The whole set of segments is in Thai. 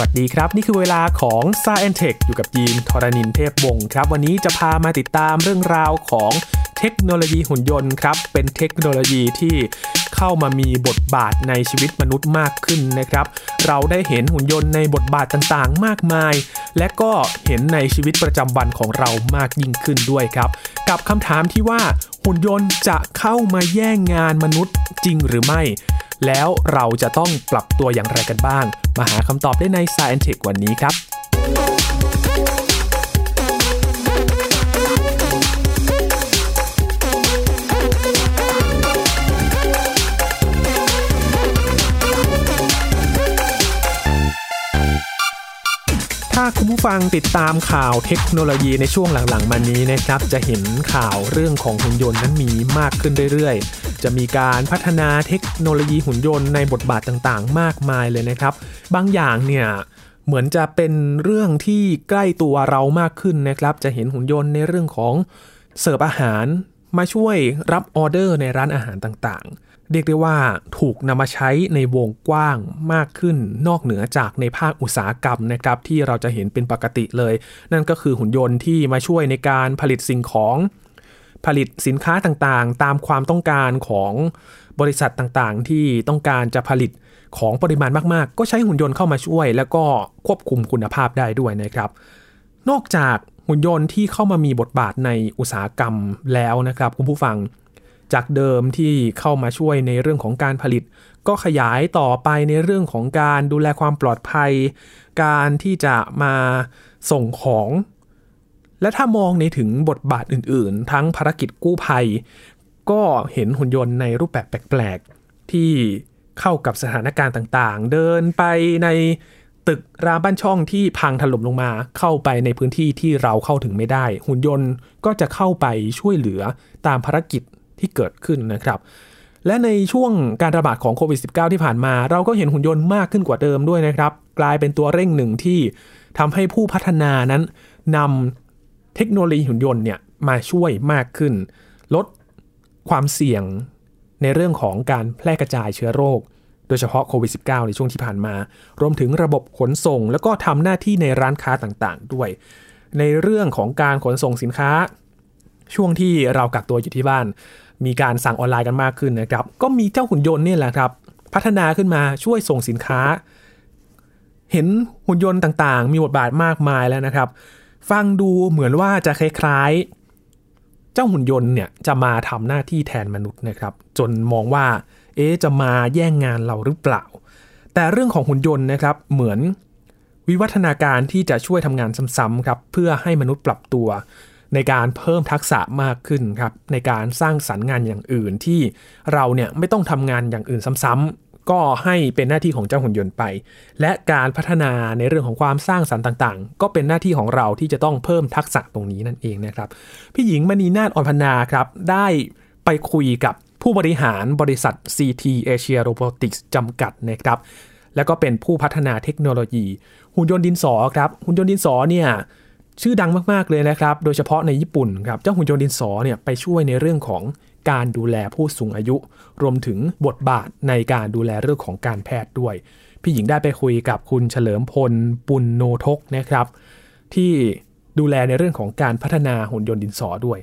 วัสดีครับ นี่คือเวลาของ s ซ e n t e c h อยู่กับยีนทรณินเทพวงศ์ครับ วันนี้จะพามาติดตามเรื่องราวของเทคโนโลยีหุ่นยนต์ครับ เป็นเทคโนโลยีที่เข้ามามีบทบาทในชีวิตมนุษย์มากขึ้นนะครับ เราได้เห็นหุ่นยนต์ในบทบาทต่างๆ มากมาย และก็เห็นในชีวิตประจำวันของเรามากยิ่งขึ้นด้วยครับ กับคำถามที่ว่า หุ่นยนต์จะเข้ามาแย่งงานมนุษย์จริงหรือไม่ แล้วเราจะต้องปรับตัวอย่างไรกันบ้าง มาหาคำตอบได้ใน Science Tech วันนี้ครับ ถ้าคุณผู้ฟังติดตามข่าวเทคโนโลยีในช่วงหลังๆ มานี้นะครับ จะเห็นข่าวเรื่องของหุ่นยนต์นั้นมีมากขึ้นเรื่อยๆ จะมีการพัฒนาเทคโนโลยีหุ่นยนต์ในบทบาทต่างๆ มากมายเลยนะครับ บางอย่างเนี่ยเหมือนจะเป็นเรื่องที่ใกล้ตัวเรามากขึ้นนะครับ จะเห็นหุ่นยนต์ในเรื่องของเสิร์ฟอาหารมาช่วยรับออเดอร์ในร้านอาหารต่างๆ เรียกได้ว่าถูกนำมาใช้ในวงกว้างมากขึ้นนอกเหนือจากในภาคอุตสาหกรรมนะครับ ที่เราจะเห็นเป็นปกติเลย นั่นก็คือหุ่นยนต์ที่มาช่วยในการผลิตสิ่งของ ผลิตสินค้าต่างๆ ตามความต้องการของบริษัทต่างๆ ที่ต้องการจะผลิตของปริมาณมากๆ ก็ใช้หุ่นยนต์เข้ามาช่วย แล้วก็ควบคุมคุณภาพได้ด้วยนะครับ นอกจากหุ่นยนต์ที่เข้ามามีบทบาทในอุตสาหกรรมแล้วนะครับ คุณผู้ฟัง จากเดิมที่เข้ามาช่วยในเรื่องของการผลิต ก็ขยายต่อไปในเรื่องของการดูแลความปลอดภัย การที่จะมาส่งของ และถ้ามองในถึงบทบาทอื่น ๆ ทั้งภารกิจกู้ภัย ก็เห็นหุ่นยนต์ในรูปแบบแปลก ๆ ที่เข้ากับสถานการณ์ต่าง ๆ เดินไปในตึกรามบ้านช่องที่พังถล่มลงมาเข้าไปในพื้นที่ที่เราเข้าถึงไม่ได้ หุ่นยนต์ก็จะเข้าไปช่วยเหลือตามภารกิจ ที่เกิดขึ้นนะครับ และในช่วงการระบาดของโควิด -19 ที่ผ่านมา เราก็เห็นหุ่นยนต์มากขึ้นกว่าเดิมด้วยนะครับ กลายเป็นตัวเร่งหนึ่งที่ทำให้ผู้พัฒนานั้นนำเทคโนโลยีหุ่นยนต์เนี่ยมาช่วยมากขึ้น ลดความเสี่ยงในเรื่องของการแพร่กระจายเชื้อโรค โดยเฉพาะโควิด -19 ในช่วงที่ผ่านมา รวมถึงระบบขนส่ง แล้วก็ทำหน้าที่ในร้านค้าต่างๆ ด้วย ในเรื่องของการขนส่งสินค้า ช่วงที่เรากักตัวอยู่ที่บ้าน มีการสั่งออนไลน์กันมากขึ้นนะครับ ก็มีเจ้าหุ่นยนต์นี่แหละครับ พัฒนาขึ้นมาช่วยส่งสินค้า เห็นหุ่นยนต์ต่างๆ มีบทบาทมากมายแล้วนะครับ ฟังดูเหมือนว่าจะคล้ายๆ เจ้าหุ่นยนต์เนี่ยจะมาทำหน้าที่แทนมนุษย์นะครับ จนมองว่า เอ๊จะมาแย่งงานเราหรือเปล่า แต่เรื่องของหุ่นยนต์นะครับเหมือนวิวัฒนาการที่จะช่วยทำงานซ้ำๆครับเพื่อให้มนุษย์ปรับตัว ในการเพิ่มทักษะมากขึ้นครับในการสร้างสรรค์งานอย่างอื่นที่เราเนี่ยไม่ต้องทำงานอย่างอื่นซ้ำๆก็ให้เป็นหน้าที่ของเจ้าหุ่นยนต์ไป และการพัฒนาในเรื่องของความสร้างสรรค์ต่างๆ ก็เป็นหน้าที่ของเราที่จะต้องเพิ่มทักษะตรงนี้นั่นเองนะครับพี่หญิงมณีนาฏอ่อนพนาครับได้ไปคุยกับผู้บริหารบริษัท CT Asia Robotics จำกัดนะครับแล้วก็เป็นผู้พัฒนาเทคโนโลยี หุ่นยนต์ดินสอครับหุ่นยนต์ดินสอเนี่ย ชื่อดังมากๆเลยนะครับ โดยเฉพาะในญี่ปุ่นครับเจ้าหุ่นยนต์ดินสอเนี่ยไปช่วยในเรื่องของการดูแลผู้สูงอายุ รวมถึงบทบาทในการดูแลเรื่องของการแพทย์ด้วย พี่หญิงได้ไปคุยกับคุณเฉลิมพลปุณโนทกนะครับ ที่ดูแลในเรื่องของการพัฒนาหุ่นยนต์ดินสอด้วย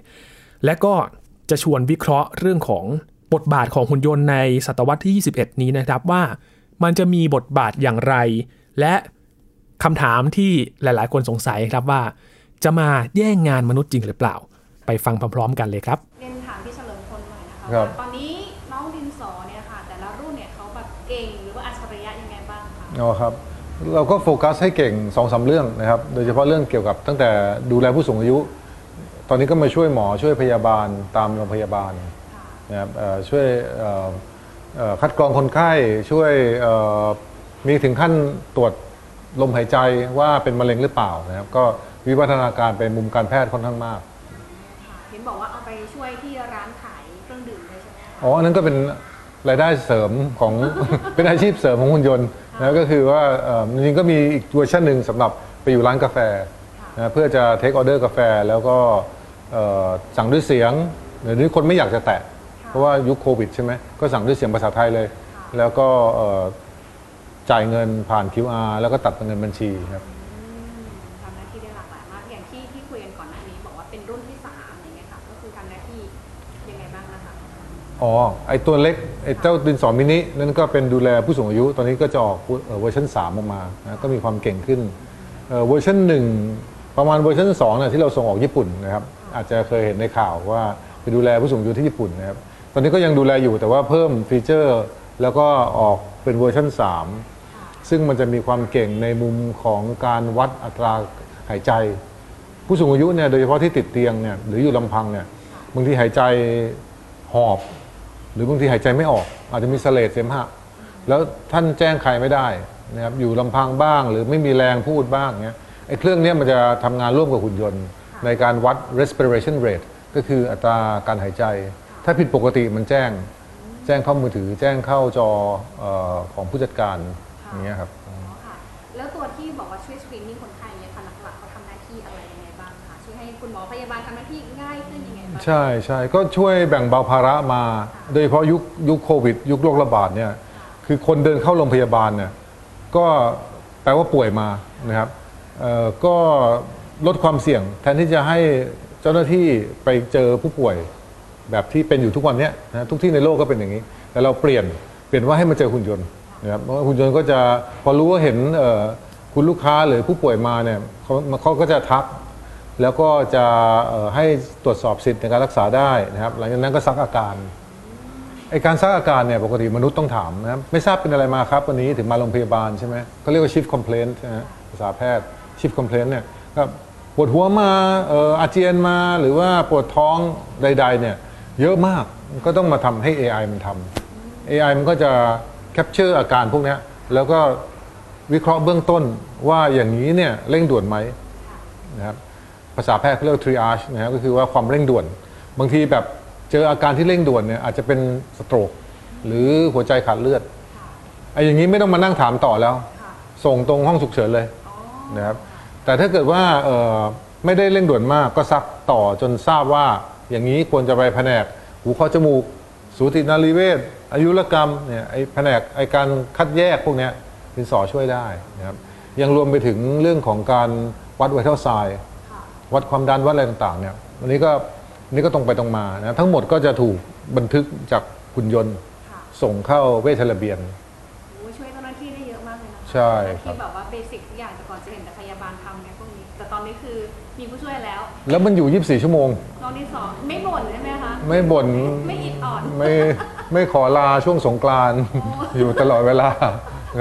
และก็จะชวนวิเคราะห์เรื่องของบทบาทของหุ่นยนต์ในศตวรรษที่ 21 นี้นะครับว่ามันจะมีบทบาทอย่างไร และ คำถามที่หลาย ๆ คนสงสัยครับว่า จะมาแย่งงานมนุษย์จริงหรือเปล่า ไปฟังพร้อม ๆ กันเลยครับเรียนถามพี่เฉลิมพลหน่อยนะคะครับ ว่าตอนนี้น้องดินสอเนี่ยค่ะ แต่ละรุ่นเนี่ยเขาแบบเก่งหรือว่าอัจฉริยะยังไงบ้างคะอ๋อครับ เราก็โฟกัสให้เก่ง2อสาเรื่องนะครับ โดยเฉพาะเรื่องเกี่ยวกับตั้งแต่ดูแลผู้สูงอายุ ตอนนี้ก็มาช่วยหมอช่วยพยาบาลตามโรงพยาบาลค่ะนะครับเอ่อช่วยเอ่อเอ่อคัดกรองคนไข้ช่วยเอ่อมีถึงขั้นตรวจ ลมหายใจว่าเป็นมะเร็งหรือเปล่านะครับ ก็วิวัฒนาการเป็นมุมการแพทย์ค่อนข้างมากค่ะเห็นบอกว่าเอาไปช่วยที่ร้านขายเครื่องดื่มเลยใช่ไหมคะอ๋ออันนั้นก็เป็นรายได้เสริมของ เป็นอาชีพเสริมของหุ่นยนต์นะก็คือว่าเอ่อจริงๆก็มีอีกเวอร์ชันหนึ่งสำหรับไปอยู่ร้านกาแฟนะเพื่อจะเทคออเดอร์กาแฟแล้วก็เอ่อสั่งด้วยเสียงเดี๋ยวนี้คนไม่อยากจะแตะ เพราะว่ายุคโควิดใช่ไหมก็สั่งด้วยเสียงภาษาไทยเลย แล้วก็เอ่อ จ่ายเงินผ่าน QR แล้วก็ตัดเป็นเงินบัญชีครับ ทำหน้าที่ได้หลากหลายมาก อย่างที่ที่คุยกันก่อนหน้านี้ บอกว่าเป็นรุ่นที่สามอย่างเงี้ยค่ะ ก็คือทำหน้าที่ยังไงบ้างนะคะ อ๋อ ไอตัวเล็ก ไอเจ้าดินสอมินินั่นก็เป็นดูแลผู้สูงอายุ ตอนนี้ก็จะออกเอ่อเวอร์ชัน3 ออกมานะก็มีความเก่งขึ้นเอ่อเวอร์ชัน1 ประมาณเวอร์ชัน2เนี่ยที่เราส่งออกญี่ปุ่นนะครับ อาจจะเคยเห็นในข่าวว่าไปดูแลผู้สูงอายุที่ญี่ปุ่นนะครับ ตอนนี้ก็ยังดูแลอยู่แต่ว่าเพิ่ม feature แล้วก็ออกเป็นเวอร์ชัน3 ซึ่งมันจะมีความเก่งในมุมของการวัดอัตราหายใจ ผู้สูงอายุเนี่ยโดยเฉพาะที่ติดเตียงเนี่ยหรืออยู่ลำพังเนี่ยบางทีหายใจหอบ หรือบางทีหายใจไม่ออก อาจจะมีเสลดเสมหะแล้วท่านแจ้งใครไม่ได้นะครับอยู่ลำพังบ้าง หรือไม่มีแรงพูดบ้างเนี้ยไอ้เครื่องนี้มันจะทำงานร่วมกับหุ่นยนต์ ในการวัด respiration rate ก็คืออัตราการหายใจ ถ้าผิดปกติมันแจ้ง แจ้งเข้ามือถือ แจ้งเข้าจอออของผู้จัดการ อย่างเงี้ยครับอ๋อค่ะแล้วตัวที่บอกว่าช่วยสกรีนนิ่งคนไข้เนี่ยค่ะหลักๆเขาทำหน้าที่อะไรยังไงบ้างคะช่วยให้คุณหมอพยาบาลทำหน้าที่ง่ายขึ้นยังไงบ้าง ใช่ใช่ก็ช่วยแบ่งเบาภาระมา โดยเฉพาะยุคยุคโควิด ยุคโรคระบาดเนี่ยคือคนเดินเข้าโรงพยาบาลเนี่ยก็แปลว่าป่วยมานะครับเอ่อก็ลดความเสี่ยง แทนที่จะให้เจ้าหน้าที่ไปเจอผู้ป่วยแบบที่เป็นอยู่ทุกวันเนี้ยนะทุกที่ในโลกก็เป็นอย่างนี้ แต่เราเปลี่ยนเปลี่ยนว่าให้มาเจอหุ่นยนต์ นะครับเพราะหุ่นยนต์ก็จะพอรู้ว่าเห็นคุณลูกค้าหรือผู้ป่วยมาเนี่ยเขาเขาก็จะทัก แล้วก็จะให้ตรวจสอบสิทธิ์ในการรักษาได้นะครับ หลังจากนั้นก็ซักอาการไอการซักอาการเนี่ยปกติมนุษย์ต้องถามนะครับไม่ทราบเป็นอะไรมาครับวันนี้ถึงมาโรงพยาบาลใช่ไหมเขาเรียกว่า shift complaint นะภาษาแพทย์ shift complaint เนี่ยก็ปวดหัวมาเอออาเจียนมาหรือว่าปวดท้องใด ๆ เนี่ย เยอะมากก็ต้องมาทำให้ AI มันทำ AI มันก็จะ capture อาการพวกนี้แล้วก็วิเคราะห์เบื้องต้นว่าอย่างนี้เนี่ยเร่งด่วนไหมนะครับภาษาแพทย์เขาเรียก triage นะครับก็คือว่าความเร่งด่วน บางทีแบบเจออาการที่เร่งด่วนเนี่ยอาจจะเป็นสโตรกหรือหัวใจขาดเลือดไอ้อย่างนี้ไม่ต้องมานั่งถามต่อแล้ว ส่งตรงห้องฉุกเฉินเลยนะครับแต่ถ้าเกิดว่าไม่ได้เร่งด่วนมากก็ซักต่อจนทราบว่าอย่างนี้ควรจะไปแผนกหูคอจมูก สูตินารีเวชอายุรกรรมเนี่ยไอ้แผนกไอ้การคัดแยกพวกเนี้ยดินสอช่วยได้นะครับยังรวมไปถึงเรื่องของการวัด vital signs ค่ะวัดความดันวัดอะไรต่างๆเนี่ยอันนี้ก็อันนี้ก็ตรงไปตรงมานะทั้งหมดก็จะถูกบันทึกจากหุ่นยนต์ค่ะส่งเข้าเวชระเบียนโอ้ช่วยเจ้าหน้าที่ได้เยอะมากเลยนะคะใช่ครับที่แบบว่า basic ทุกอย่างแต่ก่อนจะเห็นแต่พยาบาลทำเนี่ยพวกนี้แต่ตอนนี้คือมีผู้ช่วยแล้ว แล้วมันอยู่ 24 ชั่วโมงน้องที่สองไม่บ่นใช่ไหมคะ ไม่บ่นไม่อิดออดไม่ไม่ขอลาช่วงสงกรานต์อยู่ตลอดเวลา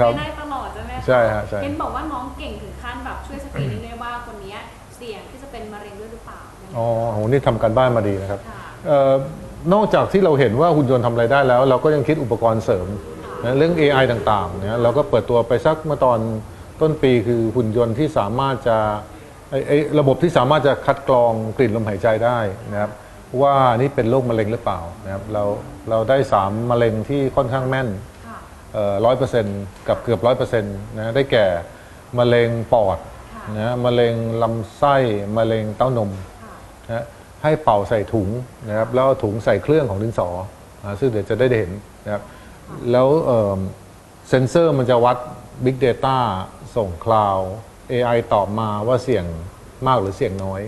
ครับไม่ได้ตลอดใช่ไหมคะใช่ฮะใช่เห็นบอกว่าน้องเก่งถึงขั้นแบบช่วยสกรีนนิ่งได้ว่าคนเนี้ยเสี่ยงที่จะเป็นมะเร็งด้วยหรือเปล่าอ๋อโหนี่ทำการบ้านมาดีนะครับค่ะเอ่อนอกจากที่เราเห็นว่าหุ่นยนต์ทำอะไรได้แล้ว เราก็ยังคิดอุปกรณ์เสริมนะเรื่อง AI ต่างๆเนี่ยเราก็เปิดตัวไปสักเมื่อตอนต้นปีคือหุ่นยนต์ที่สามารถจะไอ้ไอ้ระบบที่สามารถจะคัดกรองกลิ่นลมหายใจได้นะครับ ว่านี่เป็นโรคมะเร็งหรือเปล่านะครับเราเราได้สามมะเร็งที่ค่อนข้างแม่นค่ะร้อยเปอร์เซ็นต์กับเกือบร้อยเปอร์เซ็นต์นะได้แก่มะเร็งปอดค่ะนะมะเร็งลำไส้มะเร็งเต้านมค่ะนะให้เป่าใส่ถุงนะครับแล้วเอาถุงใส่เครื่องของดินสอนะซึ่งเดี๋ยวจะได้เห็นนะครับแล้วเอ่อเซนเซอร์มันจะวัด Big Data ส่ง cloud AI ตอบมาว่าเสี่ยงมากหรือเสี่ยงน้อย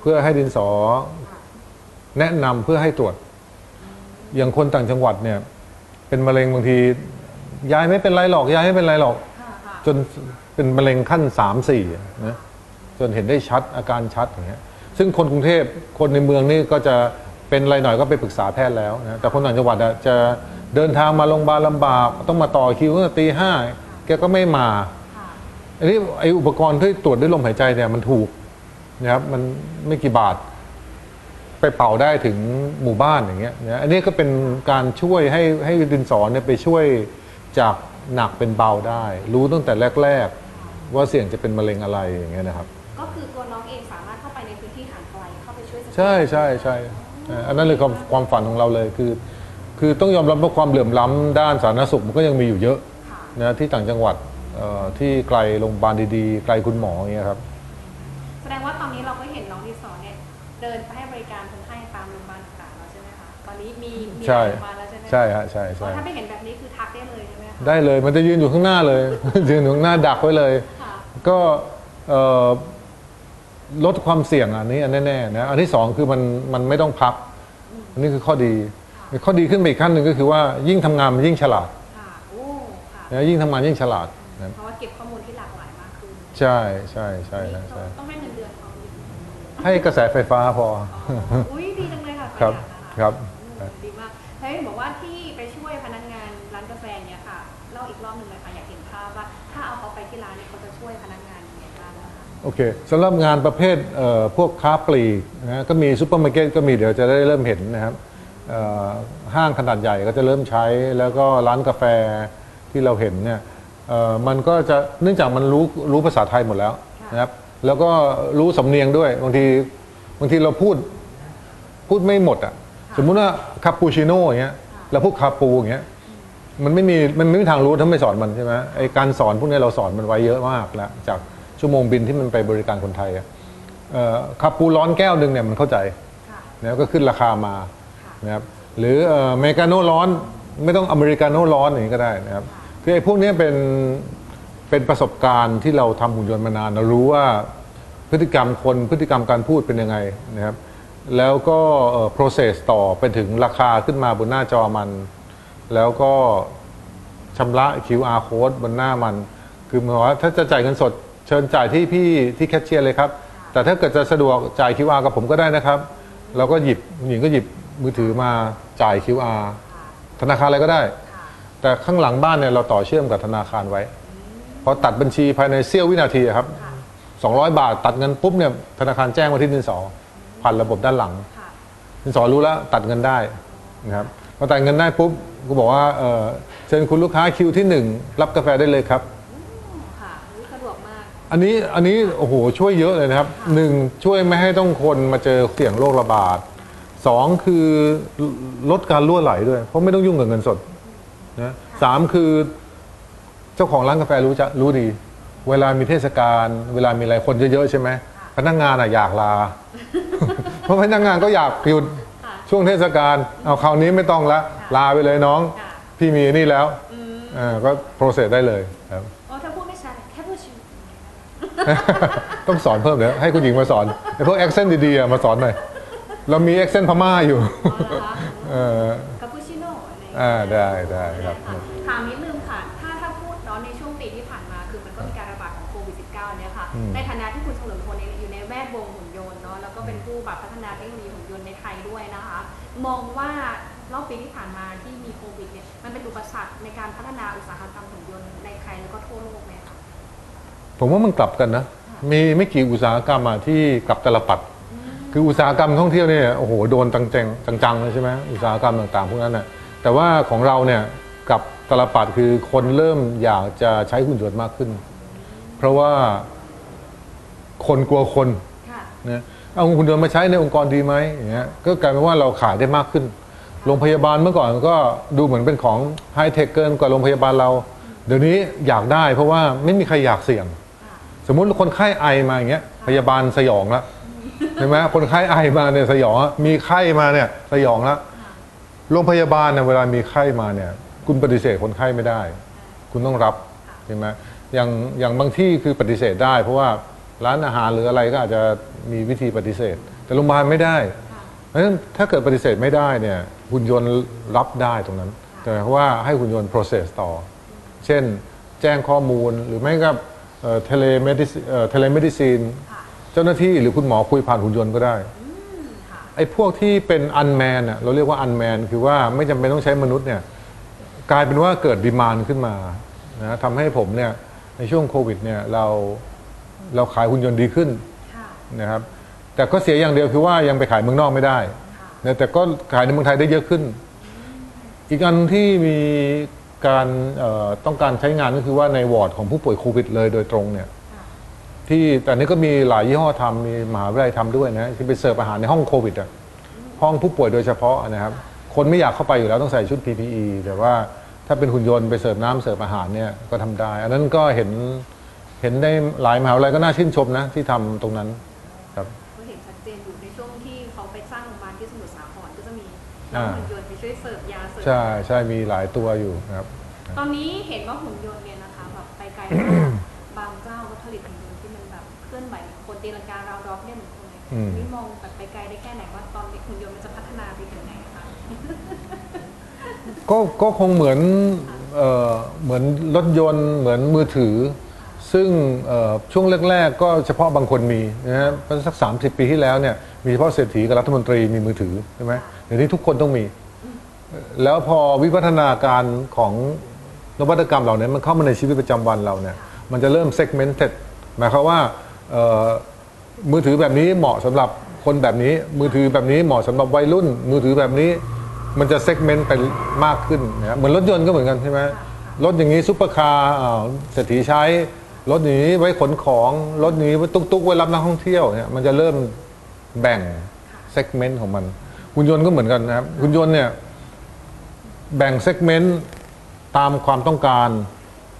เพื่อให้ดินสอ แนะนำเพื่อให้ตรวจ อย่างคนต่างจังหวัดเนี่ย เป็นมะเร็งบางทียายไม่เป็นไรหรอกยายไม่เป็นไรหรอกค่ะค่ะจนเป็นมะเร็งขั้นสามสี่นะจนเห็นได้ชัดอาการชัดอย่างเงี้ยซึ่งคนกรุงเทพคนในเมืองนี่ก็จะเป็นอะไรหน่อยก็ไปปรึกษาแพทย์แล้วนะแต่คนต่างจังหวัดอะจะเดินทางมาโรงพยาบาลลำบากต้องมาต่อคิวตั้งแต่ตีห้าแกก็ไม่มาค่ะอันนี้ไออุปกรณ์ที่ตรวจด้วยลมหายใจเนี่ยมันถูกนะครับมันไม่กี่บาท ไปเป่าได้ถึงหมู่บ้านอย่างเงี้ยนะอันนี้ก็เป็นการช่วยให้ให้ดินสอเนี่ยไปช่วยจากหนักเป็นเบาได้ รู้ตั้งแต่แรก ๆ ว่าเสี่ยงจะเป็นมะเร็งอะไรอย่างเงี้ยนะครับ ก็คือตัวน้องเองสามารถเข้าไปในพื้นที่ห่างไกลเข้าไปช่วยสกรีนใช่ใช่ใช่เอ่ออันนั้นเลยความความฝันของเราเลยคือ คือต้องยอมรับว่าความเหลื่อมล้ำด้านสาธารณสุขมันก็ยังมีอยู่เยอะค่ะนะที่ต่างจังหวัดเอ่อที่ไกลโรงพยาบาลดีๆ ไกลคุณหมออย่างเงี้ยครับ แสดงว่าตอนนี้เราก็เห็นน้องที่สอนเนี่ยเดินไปให้บ นนี้มีมีใช่โรงพยาบาลแล้วใช่ไหมคะใช่ฮะใช่เพใช่ราะถ้าไปเห็นแบบนี้คือทักได้เลยใช่ไหมคะได้เลยมันจะยืนอยู่ข้างหน้าเลย ยืนอยู่ข้างหน้าดักไว้เลย ค่ะ ก็เอ่อลดความเสี่ยงอันนี้อันแน่ๆนะอันที่สองคือมันมันไม่ต้องพักอันนี้คือข้อดี ข้อดีขึ้นไปอีกขั้นหนึ่งก็คือว่ายิ่งทำงานมันยิ่งฉลาดค่ะ โอ้ ค่ะ นะยิ่งทำงานยิ่งฉลาดนะเพราะว่าเก็บข้อมูลที่หลากหลายมากขึ้นใช่ใช่ใช่นะใช่ต้องให้เงินเดือนเขาอีกให้กระแสไฟฟ้าพอ อ๋ออุ้ยดีจังเลยค่ะครับประหยัดนะคะ ครับ โอเคสำหรับงานประเภทพวกค้าปลีกนะก็มีซูเปอร์มาร์เก็ตก็มีเดี๋ยวจะได้เริ่มเห็นนะครับห้างขนาดใหญ่ก็จะเริ่มใช้แล้วก็ร้านกาแฟที่เราเห็นเนี่ยมันก็จะเนื่องจากมันรู้รู้ภาษาไทยหมดแล้วนะครับแล้วก็รู้สำเนียงด้วยบางทีบางทีเราพูดพูดไม่หมดอะสมมุติว่าคาปูชิโน่อย่างเงี้ยเราพูดคาปูอย่างเงี้ยมันไม่มีมันไม่มีทางรู้ถ้าไม่สอนมันใช่ไหมไอการสอนพวกนี้เราสอนมันไว้เยอะมากแล้วจาก ชั่วโมงบินที่มันไปบริการคนไทยอะเอ่อคาปูร้อนแก้วหนึ่งเนี่ยมันเข้าใจค่ะแล้วก็ขึ้นราคามาค่ะนะครับหรือเอ่ออเมริกาโน่ร้อนไม่ต้องอเมริกาโน่ร้อนอย่างนี้ก็ได้นะครับคือไอ้พวกนี้เป็นเป็นประสบการณ์ที่เราทำหุ่นยนต์มานานเรารู้ว่าพฤติกรรมคนพฤติกรรมการพูดเป็นยังไงนะครับแล้วก็เอ่อ process ต่อไปถึงราคาขึ้นมาบนหน้าจอมัน แล้วก็ชำระ QR code บนหน้ามัน คือหมายความว่าถ้าจะจ่ายเงินสด เชิญจ่ายที่พี่ที่แคชเชียร์เลยครับ แต่ถ้าเกิดจะสะดวกจ่าย QR กับผมก็ได้นะครับเราก็หยิบหญิงก็หยิบมือถือมาจ่าย QR ธนาคารอะไรก็ได้ค่ะแต่ข้างหลังบ้านเนี่ยเราต่อเชื่อมกับธนาคารไว้พอตัดบัญชีภายในเสี้ยววินาทีอะครับค่ะ200 บาทตัดเงินปุ๊บเนี่ยธนาคารแจ้งมาที่ดินสอผ่านระบบด้านหลังค่ะดินสอรู้แล้วตัดเงินได้นะครับพอตัดเงินได้ปุ๊บก็บอกว่าเอ่อเชิญคุณลูกค้าคิวที่หนึ่งรับกาแฟได้เลยครับ ค่ะอุ๊ยสะดวกมาก อันนี้อันนี้โอ้โหช่วยเยอะเลยนะครับหนึ่งช่วยไม่ให้ต้องคนมาเจอเสี่ยงโรคระบาดสองคือลดการรั่วไหลด้วย เพราะไม่ต้องยุ่งกับเงินสดนะสามคือเจ้าของร้านกาแฟรู้จะรู้ดี เวลามีเทศกาลเวลามีอะไรคนเยอะๆใช่ไหมพนักงานอะอยากลา เพราะพนักงานก็อยากหยุดค่ะช่วงเทศกาลเอาคราวนี้ไม่ต้องละลาไปเลยน้องค่ะพี่มีนี่แล้วอืมอ่าก็ process ได้เลยครับ โอ้ถ้าพูดไม่ชัดแค่พูดชื่อ ต้องสอนเพิ่มเดี๋ยวให้คุณหญิงมาสอนไอ้พวก accent ดีๆอะมาสอนหน่อย เรามี accent พม่าอยู่เออคาปูชิโน่อะไรอย่างเงี้ยอ่าได้ได้ครับค่ะถามนิดนึงค่ะถ้าถ้าพูดเนาะในช่วงปีที่ผ่านมาคือมันก็มีการระบาดของโควิด -19 เนี่ยค่ะอืมในฐานะที่คุณเฉลิมพลเองอยู่ในแวดวงหุ่นยนต์เนาะแล้วก็เป็นผู้แบบพัฒนาเทคโนโลยีหุ่นยนต์ในไทยด้วยนะคะ มองว่ารอบปีที่ผ่านมาที่มีโควิดเนี่ยมันเป็นอุปสรรคในการพัฒนาอุตสาหกรรมหุ่นยนต์ในไทยแล้วก็ทั่วโลกไหมคะ ผมว่ามันกลับกันนะ มีไม่กี่อุตสาหกรรมอะที่กลับตลปัด คืออุตสาหกรรมท่องเที่ยวเนี่ยโอ้โหโดนจังๆจังๆเลยใช่ไหมอุตสาหกรรมต่างๆพวกนั้นน่ะแต่ว่าของเราเนี่ยกลับตลปัดคือคนเริ่มอยากจะใช้หุ่นยนต์มากขึ้น เพราะว่าคนกลัวคนค่ะนะเอาหุ่นยนต์มาใช้ในองค์กรดีไหมอย่างเงี้ยก็กลายเป็นว่าเราขายได้มากขึ้นโรงพยาบาลเมื่อก่อนก็ดูเหมือนเป็นของไฮเทคเกินกว่าโรงพยาบาลเรา เดี๋ยวนี้อยากได้เพราะว่าไม่มีใครอยากเสี่ยงค่ะ สมมุติคนไข้ไอมาอย่างเงี้ยพยาบาลสยองละใช่ไหมคนไข้ไอมาเนี่ยสยองละมีไข้มาเนี่ยสยองละโรงพยาบาลเนี่ยเวลามีไข้มาเนี่ย คุณปฏิเสธคนไข้ไม่ได้ คุณต้องรับใช่ไหมอย่างอย่างบางที่คือปฏิเสธได้ เพราะว่าร้านอาหารหรืออะไรก็อาจจะมีวิธีปฏิเสธ แต่โรงพยาบาลไม่ได้เพราะฉะนั้นถ้าเกิดปฏิเสธไม่ได้เนี่ยหุ่นยนต์รับได้ตรงนั้น แต่ว่าให้หุ่นยนต์ process ต่อ เช่น แจ้งข้อมูลหรือไม่ก็ telemedi telemedicine ค่ะเจ้าหน้าที่หรือคุณหมอคุยผ่านหุ่นยนต์ก็ได้อืมค่ะไอ้พวกที่เป็น unmanned น่ะเราเรียกว่า unmanned คือว่าไม่จำเป็นต้องใช้มนุษย์เนี่ยกลายเป็นว่าเกิดดีมานขึ้นมานะทำให้ผมเนี่ยในช่วงโควิดเนี่ยเราเราขายหุ่นยนต์ดีขึ้นค่ะนะครับแต่ก็เสียอย่างเดียวคือว่ายังไปขายเมืองนอกไม่ได้ค่ะนะแต่ก็ขายในเมืองไทยได้เยอะขึ้น อีกอันที่มี การเอ่อต้องการใช้งานก็คือว่าในวอร์ดของผู้ป่วยโควิดเลยโดยตรงเนี่ยค่ะที่แต่นี้ก็มีหลายยี่ห้อทำมีมหาวิทยาลัยทำด้วยนะที่ไปเสิร์ฟอาหารในห้องโควิดอะห้องผู้ป่วยโดยเฉพาะนะครับ คนไม่อยากเข้าไปอยู่แล้วต้องใส่ชุด PPE แต่ว่าถ้าเป็นหุ่นยนต์ไปเสิร์ฟน้ำเสิร์ฟอาหารเนี่ยก็ทำได้ อันนั้นก็เห็นเห็นได้หลายมหาวิทยาลัยก็น่าชื่นชมนะที่ทำตรงนั้นครับก็เห็นชัดเจนอยู่ในช่วงที่เขาไปสร้างโรงพยาบาลที่สมุทรสาครก็จะมีน้ออ่างหุ่นยนต์ไปช่วยเสิร์ฟยาเสิร์ฟ ใช่ใช่มีหลายตัวอยู่นะครับคตอนนี้เห็นว่าหุ่นยนต์เนี่ยนะคะแบบไปไกลมากบางเจ้าก็ผลิตหุ่นยนต์ที่มันแบบเคลื่อนไหวคนตีลังการาวด็อกเนี่ยเหมือนคนเลยอืมนี่มองแบบไปไกลได้แค่ไหนว่าตอนนี้หุ่นยนต์มันจะพัฒนาไปถึงไหนคะก็ก็คงเหมือนเอ่อเหมือนรถยนต์เหมือนมือถือ ซึ่งเอ่อช่วงแรกๆก็เฉพาะบางคนมีนะฮะเพราะสัก 30 ปีที่แล้วเนี่ยมีเฉพาะเศรษฐีกับรัฐมนตรีมีมือถือใช่ไหมเดี๋ยวนี้ทุกคนต้องมี แล้วพอวิวัฒนาการของนวัตกรรมเหล่านี้มันเข้ามาในชีวิตประจำวันเราเนี่ย มันจะเริ่ม segmented หมายความว่ามือถือแบบนี้เหมาะสำหรับคนแบบนี้ มือถือแบบนี้เหมาะสำหรับวัยรุ่น มือถือแบบนี้มันจะ segment ไปมากขึ้นนะเหมือนรถยนต์ก็เหมือนกันใช่ไหมรถอย่างนี้ซุปเปอร์คาร์เศรษฐีใช้ รถนี้ไว้ขนของรถนี้ไว้ตุ๊กๆไว้รับนักท่องเที่ยวเนี่ยมันจะเริ่มแบ่ง segment ของมันหุ่นยนต์ก็เหมือนกันนะครับหุ่นยนต์เนี่ย แบ่งเซกเมนต์ตามความต้องการ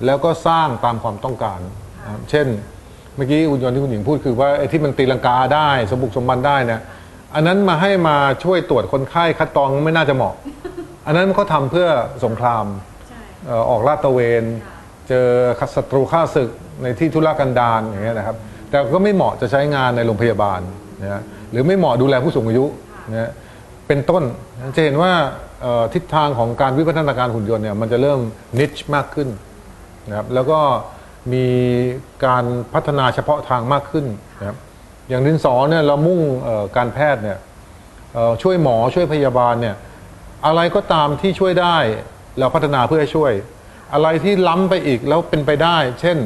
แล้วก็สร้างตามความต้องการนะครับเช่น เมื่อกี้หุ่นยนต์ที่คุณหญิงพูดคือว่าไอ้ที่มันตีลังกาได้สมบุกสมบันได้เนี่ยอันนั้นมาให้มาช่วยตรวจคนไข้คัดกรองไม่น่าจะเหมาะ อันนั้นเขาทำเพื่อสงครามใช่เอ่อออกลาดตระเวน เจอศัตรูฆ่าศึกในที่ธุรกันดารอย่างเงี้ยนะครับ แต่ก็ไม่เหมาะจะใช้งานในโรงพยาบาลนะฮะหรือไม่เหมาะดูแลผู้สูงอายุนะฮะเป็นต้นจะเห็นว่าเอ่อ ทิศทางของการวิวัฒนาการหุ่นยนต์เนี่ยมันจะเริ่มนิชมากขึ้นนะครับแล้วก็มีการพัฒนาเฉพาะทางมากขึ้นนะครับอย่างดินสอเนี่ยเรามุ่งการแพทย์เนี่ยช่วยหมอช่วยพยาบาลเนี่ยอะไรก็ตามที่ช่วยได้เราพัฒนาเพื่อช่วย อะไรที่ล้ำไปอีกแล้วเป็นไปได้ เช่น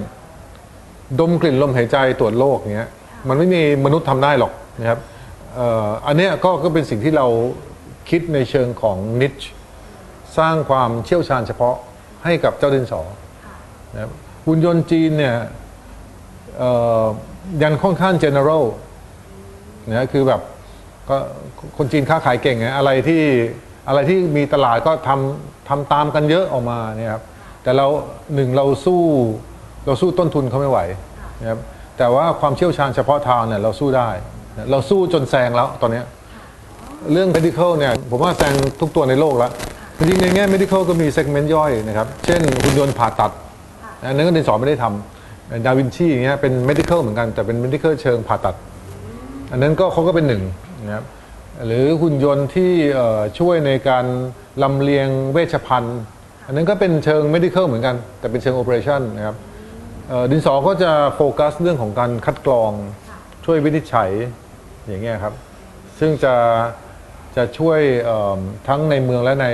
ดมกลิ่นลมหายใจตรวจโรคเงี้ยมันไม่มีมนุษย์ทำได้หรอกนะครับอันเนี้ยก็ก็เป็นสิ่งที่เรา คิดในเชิงของนิชสร้างความเชี่ยวชาญเฉพาะให้กับเจ้าดินสอนะครับหุ่นยนต์จีนเนี่ยเอ่อยังค่อนข้าง general นะคือแบบก็คนจีนค้าขายเก่งไงอะไรที่อะไรที่มีตลาดก็ทำทำตามกันเยอะออกมาเนี่ยครับแต่เราหนึ่งเราสู้เราสู้ต้นทุนเขาไม่ไหวนะครับแต่ว่าความเชี่ยวชาญเฉพาะทางเนี่ยเราสู้ได้นะเราสู้จนแซงแล้วตอนเนี้ย เรื่อง medical เนี่ยผมว่าแซงทุกตัวในโลกแล้วจริงๆในแง่ medical ก็มี segment ย่อยนะครับ เช่นหุ่นยนต์ผ่าตัดอันนั้นก็ดินสอไม่ได้ทำดาวินชีอย่างเงี้ยเป็น medical เหมือนกันแต่เป็น medical เชิงผ่าตัด อันนั้นก็เขาก็เป็นหนึ่งนะครับหรือหุ่นยนต์ที่เอ่อช่วยในการลำเลียงเวชภัณฑ์ อันนั้นก็เป็นเชิง medical เหมือนกัน แต่เป็นเชิง operation นะครับเอ่อดินสอก็จะโฟกัสเรื่องของการคัดกรองช่วยวินิจฉัยอย่างเงี้ยครับ ซึ่งจะ จะช่วยเอิ่มทั้งในเมืองและใน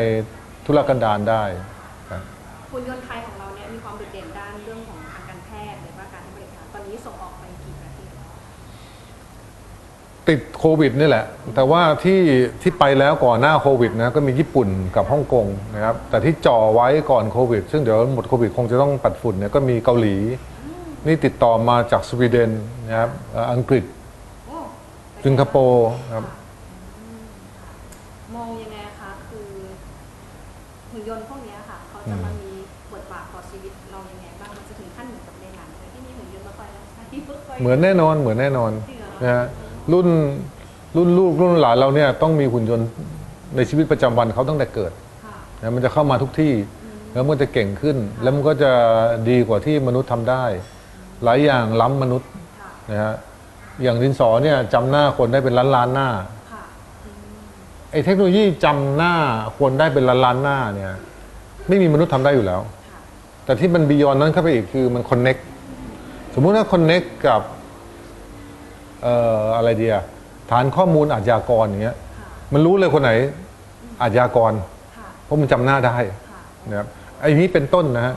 ธุรกันดารได้ครับหุ่นยนต์ไทยของเราเนี่ยมีความโดดเด่นด้านเรื่องของทางการแพทย์หรือว่าการให้บริการตอนนี้ส่งออกไปกี่ประเทศแล้วติดโควิดนี่แหละ แต่ว่าที่ที่ไปแล้วก่อนหน้าโควิดนะก็มีญี่ปุ่นกับฮ่องกงนะครับ แต่ที่จ่อไว้ก่อนโควิด ซึ่งเดี๋ยวหมดโควิดคงจะต้องปัดฝุ่นเนี่ยก็มีเกาหลี นี่ติดต่อมาจากสวีเดนนะครับเอ่ออังกฤษโอ้สิงคโปร์ครับ มองยังไงคะคือหุ่นยนต์พวกเนี้ยค่ะเขาจะมามีบทบาทต่อชีวิตเรายังไงบ้างมันจะถึงขั้นเหมือนกับในหนังเลยที่มีหุ่นยนต์มาคอยรับใช้เพื่อคอยเหมือนแน่นอนเหมือนแน่นอนจริงเหรอนะฮะรุ่นรุ่นลูกรุ่นหลานเราเนี่ยต้องมีหุ่นยนต์ในชีวิตประจำวันเขาตั้งแต่เกิดค่ะนะมันจะเข้ามาทุกที่แล้วมันก็จะเก่งขึ้น แล้วมันก็จะดีกว่าที่มนุษย์ทำได้ หลายอย่างล้ำมนุษย์ค่ะนะฮะอย่างดินสอเนี่ยจำหน้าคนได้เป็นล้านล้านๆหน้าค่ะ ไอ้เทคโนโลยีจำหน้าคนได้เป็นล้านล้านๆหน้าเนี่ย ไม่มีมนุษย์ทำได้อยู่แล้ว แต่ที่มันบียอนนั้นเข้าไปอีกคือมันคอนเน็กสมมุติว่าคอนเน็กกับเอ่ออะไรเดียฐานข้อมูลอาชญากรอย่างเงี้ยค่ะมันรู้เลยคนไหนอาชญากร ค่ะเพราะมันจำหน้าได้ค่ะนะครับไอ้นี้เป็นต้นนะฮะ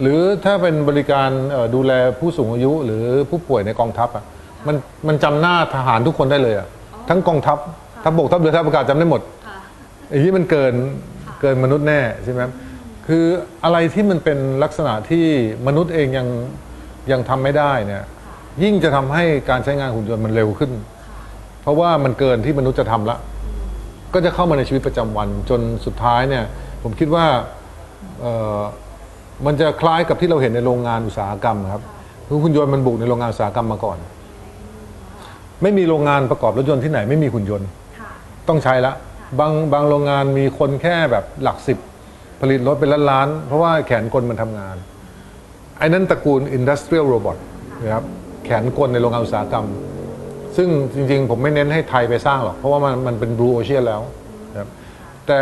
หรือถ้าเป็นบริการเอ่อดูแลผู้สูงอายุ หรือผู้ป่วยในกองทัพอะมันมันจำหน้าทหารทุกคนได้เลยอะทั้งกองทัพ ทัพบกทัพเรือทัพอากาศจำได้หมดค่ะไอ้นี้มันเกินเกินมนุษย์แน่ใช่ไหมครับคืออะไรที่มันเป็นลักษณะที่มนุษย์เองยังยังทำไม่ได้เนี่ย ยิ่งจะทำให้การใช้งานหุ่นยนต์มันเร็วขึ้น เพราะว่ามันเกินที่มนุษย์จะทำละ ก็จะเข้ามาในชีวิตประจำวันจนสุดท้ายเนี่ย ผมคิดว่าเอ่อมันจะคล้ายกับที่เราเห็นในโรงงานอุตสาหกรรมครับคือหุ่นยนต์มันบุกในโรงงานอุตสาหกรรมมาก่อน ไม่มีโรงงานประกอบรถยนต์ที่ไหนไม่มีหุ่นยนต์ค่ะ ต้องใช้ละบางบางโรงงานมีคนแค่แบบหลักสิบผลิตรถเป็นล้านๆเพราะว่าแขนกลมันทำงาน ไอ้นั้นตระกูล Industrial Robot นะครับแขนกลในโรงงานอุตสาหกรรม ซึ่งจริงๆ ผมไม่เน้นให้ไทยไปสร้างหรอก เพราะว่ามันมันเป็น Blue Ocean แล้วนะครับแต่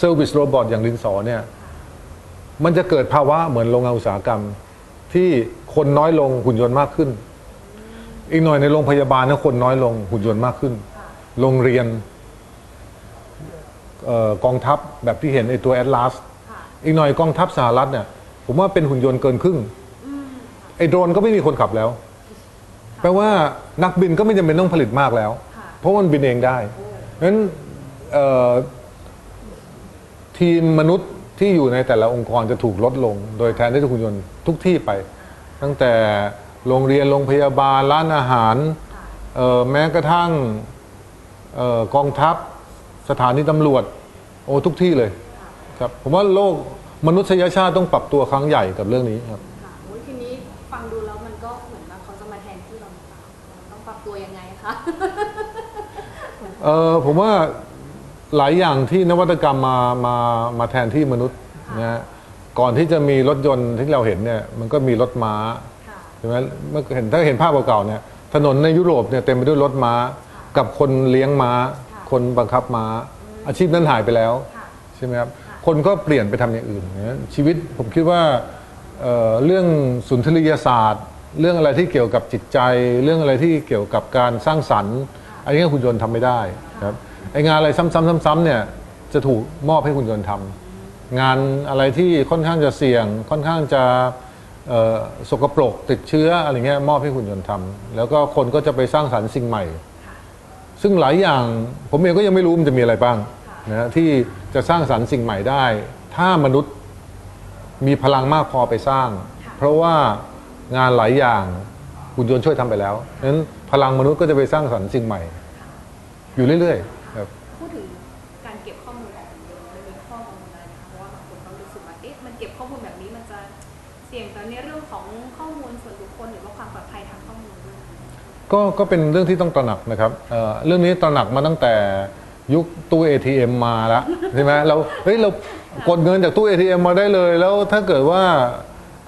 Service Robot อย่างดินสอเนี่ยมันจะเกิดภาวะเหมือนโรงงานอุตสาหกรรม ที่คนน้อยลงหุ่นยนต์มากขึ้น อีกหน่อยในโรงพยาบาลเนะคนน้อยลงหุ่นยนต์มากขึ้น โรงเรียน เอ่อกองทัพแบบที่เห็นไอตัวแอตลาสค่ะอีกหน่อยกองทัพสหรัฐเนี่ยผมว่าเป็นหุ่นยนต์เกินครึ่งไอโดรนก็ไม่มีคนขับแล้ว แปลว่านักบินก็ไม่จำเป็นต้องผลิตมากแล้วค่ะเพราะมันบินเองได้งั้นเอ่อทีมมนุษย์ที่อยู่ในแต่ละองค์กรจะถูกลดลง โดยแทนที่จะหุ่นยนต์ทุกที่ไป ตั้งแต่โรงเรียนโรงพยาบาลร้านอาหารเอ่อแม้กระทั่งเอ่อกองทัพ สถานีตำรวจ โอ้ทุกที่เลยครับผมว่าโลกมนุษยชาติต้องปรับตัวครั้งใหญ่กับเรื่องนี้ครับค่ะโอ้ยทีนี้ฟังดูแล้วมันก็เหมือนว่าเขาจะมาแทนที่เราหรือเปล่าเราต้องปรับตัวยังไงคะเออผมว่าหลายอย่างที่นวัตกรรมมามามาแทนที่มนุษย์นะฮะก่อนที่จะมีรถยนต์ที่เราเห็นเนี่ยมันก็มีรถม้าค่ะใช่ไหมเมื่อเห็นถ้าเห็นภาพเก่าๆเนี่ยถนนในยุโรปเนี่ยเต็มไปด้วยรถม้ากับคนเลี้ยงม้า คนบังคับม้าอาชีพนั้นหายไปแล้วค่ะใช่ไหมครับคนก็เปลี่ยนไปทำอย่างอื่นนะชีวิตผมคิดว่าเอ่อเรื่องสุนทรียศาสตร์ เรื่องอะไรที่เกี่ยวกับจิตใจ เรื่องอะไรที่เกี่ยวกับการสร้างสรรค์ อันนี้หุ่นยนต์ทำไม่ได้นะครับไองานอะไรซ้ำๆๆๆเนี่ยจะถูกมอบให้หุ่นยนต์ทำงานอะไรที่ค่อนข้างจะเสี่ยง ค่อนข้างจะเอ่อสกปรกติดเชื้ออะไรเงี้ยมอบให้หุ่นยนต์ทำแล้วก็คนก็จะไปสร้างสรรค์สิ่งใหม่ ซึ่งหลายอย่างผมเองก็ยังไม่รู้มันจะมีอะไรบ้างนะฮะที่จะสร้างสรรค์สิ่งใหม่ได้ ถ้ามนุษย์มีพลังมากพอไปสร้าง เพราะว่างานหลายอย่างหุ่นยนต์ช่วยทำไปแล้วฉะนั้นพลังมนุษย์ก็จะไปสร้างสรรค์สิ่งใหม่ อยู่เรื่อยๆ ก็ก็เป็นเรื่องที่ต้องตระหนักนะครับเอ่อเรื่องนี้ตระหนักมาตั้งแต่ยุคตู้ ATM มาแล้วใช่ไหมเราเฮ้ยเรากดเงินจากตู้ ATM มาได้เลย แล้วถ้าเกิดว่า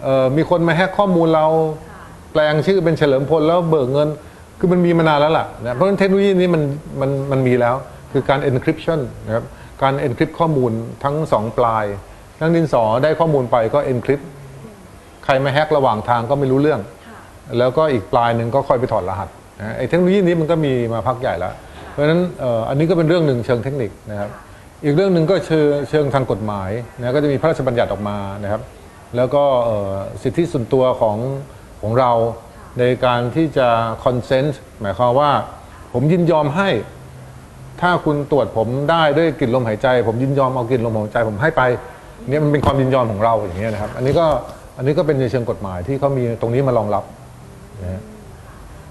เอ่อมีคนมาแฮกข้อมูลเราแปลงชื่อเป็นเฉลิมพลแล้วเบิกเงิน คือมันมีมานานแล้วล่ะนะเพราะฉะนั้นเทคโนโลยีนี้มันมันมันมีแล้ว คือการ encryption นะครับการ encrypt ข้อมูลทั้งสองปลายทั้งดินสอได้ข้อมูลไปก็ encrypt ใครมาแฮกระหว่างทางก็ไม่รู้เรื่อง แล้วก็อีกปลายหนึ่งก็ค่อยไปถอดรหัสนะไอ้เทคโนโลยีนี้มันก็มีมาพักใหญ่แล้ว เพราะฉะนั้นเอ่ออันนี้ก็เป็นเรื่องหนึ่งเชิงเทคนิคนะครับ อีกเรื่องหนึ่งก็เชิงเชิงทางกฎหมายนะก็จะมีพระราชบัญญัติออกมานะครับ แล้วก็เอ่อสิทธิส่วนตัวของของเราในการที่จะคอนเซนต์หมายความว่าผมยินยอมให้ ถ้าคุณตรวจผมได้ด้วยกลิ่นลมหายใจ ผมยินยอมเอากลิ่นลมหายใจผมให้ไปเนี่ยมันเป็นความยินยอมของเราอย่างเงี้ยนะครับ อันนี้ก็อันนี้ก็เป็นในเชิงกฎหมายที่เขามีตรงนี้มารองรับ นะฮะ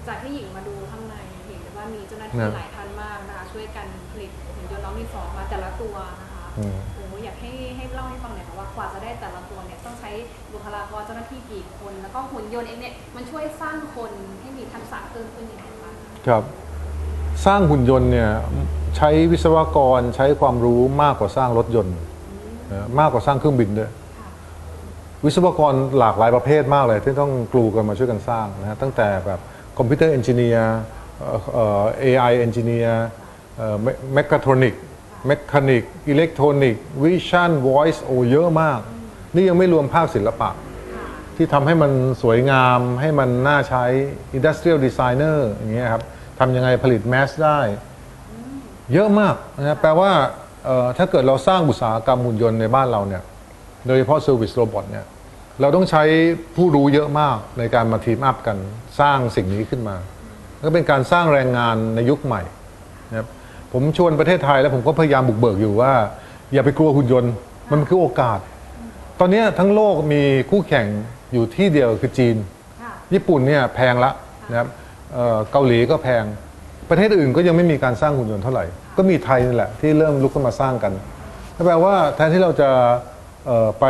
จากที่หญิงมาดูข้างในเห็นได้ว่ามีเจ้าหน้าที่นะหลายท่านมากนะคะช่วยกันผลิตหุ่นยนต์น้องมีสองมาแต่ละตัวนะคะอืมโอ้โหอยากให้ให้เล่าให้ฟังหน่อยค่ะว่ากว่าจะได้แต่ละตัวเนี่ยต้องใช้บุคลากรเจ้าหน้าที่กี่คน แล้วก็หุ่นยนต์เองเนี่ยมันช่วยสร้างคนให้มีทักษะเพิ่มขึ้นยังไงบ้างครับ สร้างหุ่นยนต์เนี่ยใช้วิศวกรใช้ความรู้มากกว่าสร้างรถยนต์นะมากกว่าสร้างเครื่องบินด้วย วิศวกรหลากหลายประเภทมากเลย ที่ต้องกรูกันมาช่วยกันสร้างนะฮะตั้งแต่แบบ computer engineer เอ่อ engineer mechatronic mechanic electronic vision voice โอเยอะมาก นี่ยังไม่รวมภาคศิลปะ ที่ทำให้มันสวยงามให้มันน่าใช้ Industrial Designer อย่างเงี้ยครับทำยังไงผลิต mass ได้ เยอะมากนะแปลว่าถ้าเกิดเราสร้างอุตสาหกรรมหุ่นยนต์ในบ้านเราเนี่ยโดยเฉพาะ Service Robot เนี่ย เราต้องใช้ผู้รู้เยอะมากในการมาทีมอัพกันสร้างสิ่งนี้ขึ้นมาก็เป็นการสร้างแรงงานในยุคใหม่นะครับผมชวนประเทศไทยแล้วผมก็พยายามบุกเบิกอยู่ว่า อย่าไปกลัวหุ่นยนต์ มันคือโอกาส ตอนนี้ทั้งโลกมีคู่แข่งอยู่ที่เดียวคือจีน ญี่ปุ่นเนี่ยแพงละนะครับเกาหลีก็แพง ประเทศอื่นก็ยังไม่มีการสร้างหุ่นยนต์เท่าไหร่ ก็มีไทยนี่แหละที่เริ่มลุกขึ้นมาสร้างกันแปลว่าแทนที่เราจะไป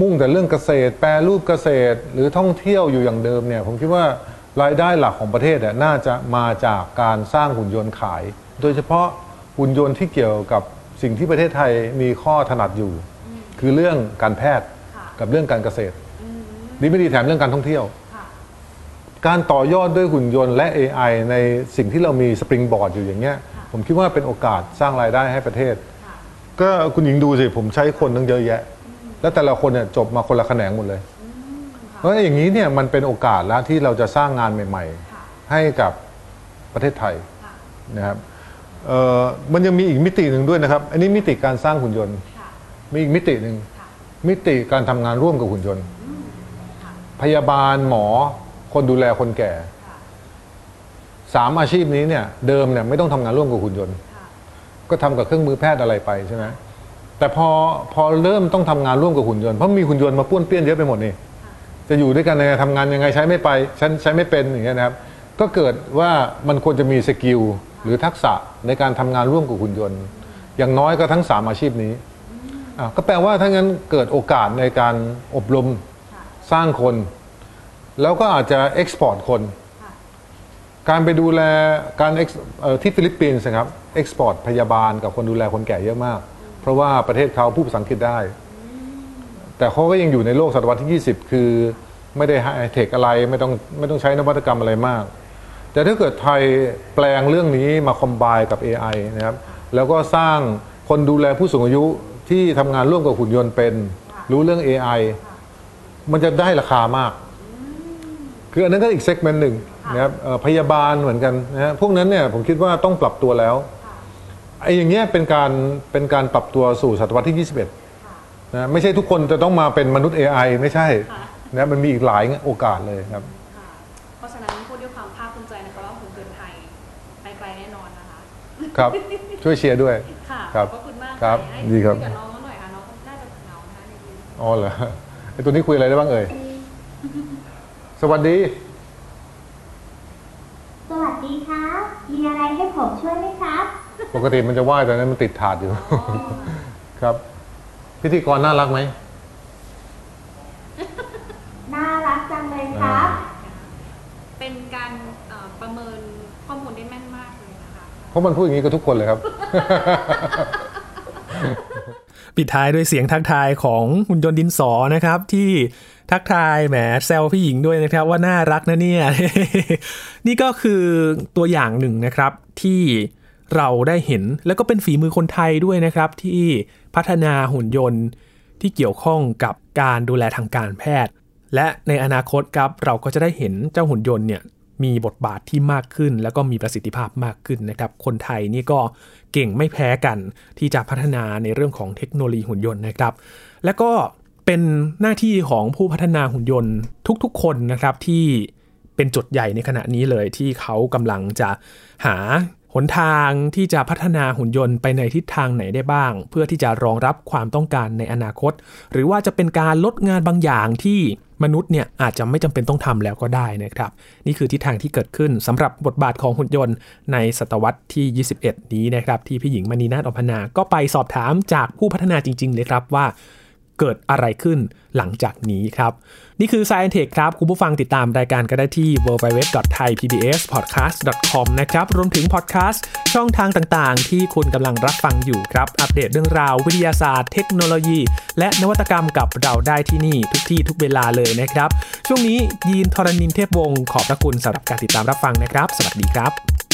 มุ่งแต่เรื่องเกษตร แปรรูปเกษตร หรือท่องเที่ยวอยู่อย่างเดิมเนี่ยผมคิดว่ารายได้หลักของประเทศเนี่ยน่าจะมาจากการสร้างหุ่นยนต์ขาย โดยเฉพาะหุ่นยนต์ที่เกี่ยวกับสิ่งที่ประเทศไทยมีข้อถนัดอยู่ คือเรื่องการแพทย์ค่ะกับเรื่องการเกษตรอืมดีไม่ดีแถมเรื่องการท่องเที่ยวค่ะการต่อยอดด้วยหุ่นยนต์และ AI ในสิ่งที่เรามีสปริงบอร์ดอยู่อย่างเงี้ยค่ะผมคิดว่าเป็นโอกาสสร้างรายได้ให้ประเทศค่ะก็คุณหญิงดูสิผมใช้คนตั้งเยอะแยะ แล้วแต่ละคนเนี่ยจบมาคนละแขนงหมดเลยเพราะอย่างนี้เนี่ยมันเป็นโอกาสแล้วที่เราจะสร้างงานใหม่ค่ะๆให้กับประเทศไทยค่ะนะครับเอ่อมันยังมีอีกมิติหนึ่งด้วยนะครับ อันนี้มิติการสร้างหุ่นยนต์ค่ะมีอีกมิติหนึ่งค่ะมิติการทำงานร่วมกับหุ่นยนต์ค่ะพยาบาลหมอคนดูแลคนแก่ค่ะสามอาชีพนี้เนี่ยเดิมเนี่ยไม่ต้องทำงานร่วมกับหุ่นยนต์ค่ะก็ทำกับเครื่องมือแพทย์อะไรไปใช่ไหม แต่พอพอเริ่มต้องทำงานร่วมกับหุ่นยนต์เพราะมีหุ่นยนต์มาป้วนเปี้ยนเยอะไปหมดนี่จะอยู่ด้วยกันยังไงทำงานยังไงใช้ไม่ไปฉันใช้ไม่เป็นอย่างเงี้ยนะครับ ก็เกิดว่ามันควรจะมี skill หรือทักษะในการทำงานร่วมกับหุ่นยนต์ อย่างน้อยก็ทั้งสามอาชีพนี้ก็แปลว่าถ้างั้นเกิดโอกาสในการอบรมสร้างคน แล้วก็อาจจะ export คน การไปดูแลการที่ฟิลิปปินส์นะครับ export พยาบาลกับคนดูแลคนแก่เยอะมาก เพราะว่าประเทศเขาพูดภาษาอังกฤษได้ แต่เขาก็ยังอยู่ในโลกศตวรรษที่ 20 คือไม่ได้ไฮเทคอะไรไม่ต้องไม่ต้องใช้นวัตกรรมอะไรมาก แต่ถ้าเกิดไทยแปลงเรื่องนี้มาคอมไบกับ AI นะครับแล้วก็สร้างคนดูแลผู้สูงอายุที่ทำงานร่วมกับหุ่นยนต์เป็น รู้เรื่อง AI มันจะได้ราคามาก คืออันนั้นก็อีกเซกเมนต์หนึ่งนะครับพยาบาลเหมือนกันนะฮะพวกนั้นเนี่ยผมคิดว่าต้องปรับตัวแล้ว ไอ้อย่างเงี้ยเป็นการเป็นการปรับตัวสู่ศตวรรษที่ 21ค่ะนะไม่ใช่ทุกคนจะต้องมาเป็นมนุษย์ AI ไม่ใช่ค่ะนะมันมีอีกหลายโอกาสเลยครับค่ะเพราะฉะนั้นพูดด้วยความภาคภูมิใจนะคะว่าหุ่นยนต์ไทยไปไกลแน่นอนนะคะครับช่วยเชียร์ด้วยค่ะครับขอบคุณมากครับให้ดีครับคุยกับน้องเขาหน่อยค่ะน้องเขาน่าจะเหงานะคะในทีมอ๋อเหรอไอ้ตัวนี้คุยอะไรได้บ้างเอ่ยสวัสดี สวัสดีครับมีอะไรให้ผมช่วยไหมครับ ปกติมันจะว่ายแต่นั้นมันติดถาดอยู่ ครับ พิธีกรน่ารักไหมน่ารักจังเลยครับ เป็นการเอ่อประเมินข้อมูลได้แม่นมากเลยนะคะ เพราะมันพูดอย่างนี้กับทุกคนเลยครับ ปิดท้ายด้วยเสียงทักทายของหุ่นยนต์ดินสอนะครับที่ทักทายแหมแซวพี่หญิงด้วยนะครับว่าน่ารักนะเนี่ย นี่ก็คือตัวอย่างหนึ่งนะครับที่ เราได้เห็นแล้วก็เป็นฝีมือคนไทยด้วยนะครับ ที่พัฒนาหุ่นยนต์ที่เกี่ยวข้องกับการดูแลทางการแพทย์ และในอนาคตครับเราก็จะได้เห็นเจ้าหุ่นยนต์เนี่ยมีบทบาทที่มากขึ้น แล้วก็มีประสิทธิภาพมากขึ้นนะครับ คนไทยนี่ก็เก่งไม่แพ้กันที่จะพัฒนาในเรื่องของเทคโนโลยีหุ่นยนต์นะครับ แล้วก็เป็นหน้าที่ของผู้พัฒนาหุ่นยนต์ทุกๆ คนนะครับที่เป็นจุดใหญ่ในขณะนี้เลยที่เขากำลังจะหา นทางที่จะพัฒนาหุ่นยนต์ไปในทิศทางไหนได้บ้าง เพื่อที่จะรองรับความต้องการในอนาคต หรือว่าจะเป็นการลดงานบางอย่างที่มนุษย์เนี่ยอาจจะไม่จำเป็นต้องทำแล้วก็ได้นะครับ นี่คือทิศทางที่เกิดขึ้นสำหรับบทบาทของหุ่นยนต์ในศตวรรษที่ 21 นี้นะครับ ที่พี่หญิงมณีนาฏอภนา ก็ไปสอบถามจากผู้พัฒนาจริง ๆ เลยครับว่า เกิดอะไรขึ้นหลังจากนี้ครับ นี่คือ Science Tech ครับ คุณผู้ฟังติดตามรายการก็ได้ที่ www.thaipbspodcast.com นะครับ รวมถึงพอดแคสต์ช่องทางต่างๆ ที่คุณกำลังรับฟังอยู่ครับ อัปเดตเรื่องราววิทยาศาสตร์ เทคโนโลยี และนวัตกรรมกับเราได้ที่นี่ทุกที่ทุกเวลาเลยนะครับ ช่วงนี้ยีนทรณินเทพวงศ์ขอบพระคุณสำหรับการติดตามรับฟังนะครับ สวัสดีครับ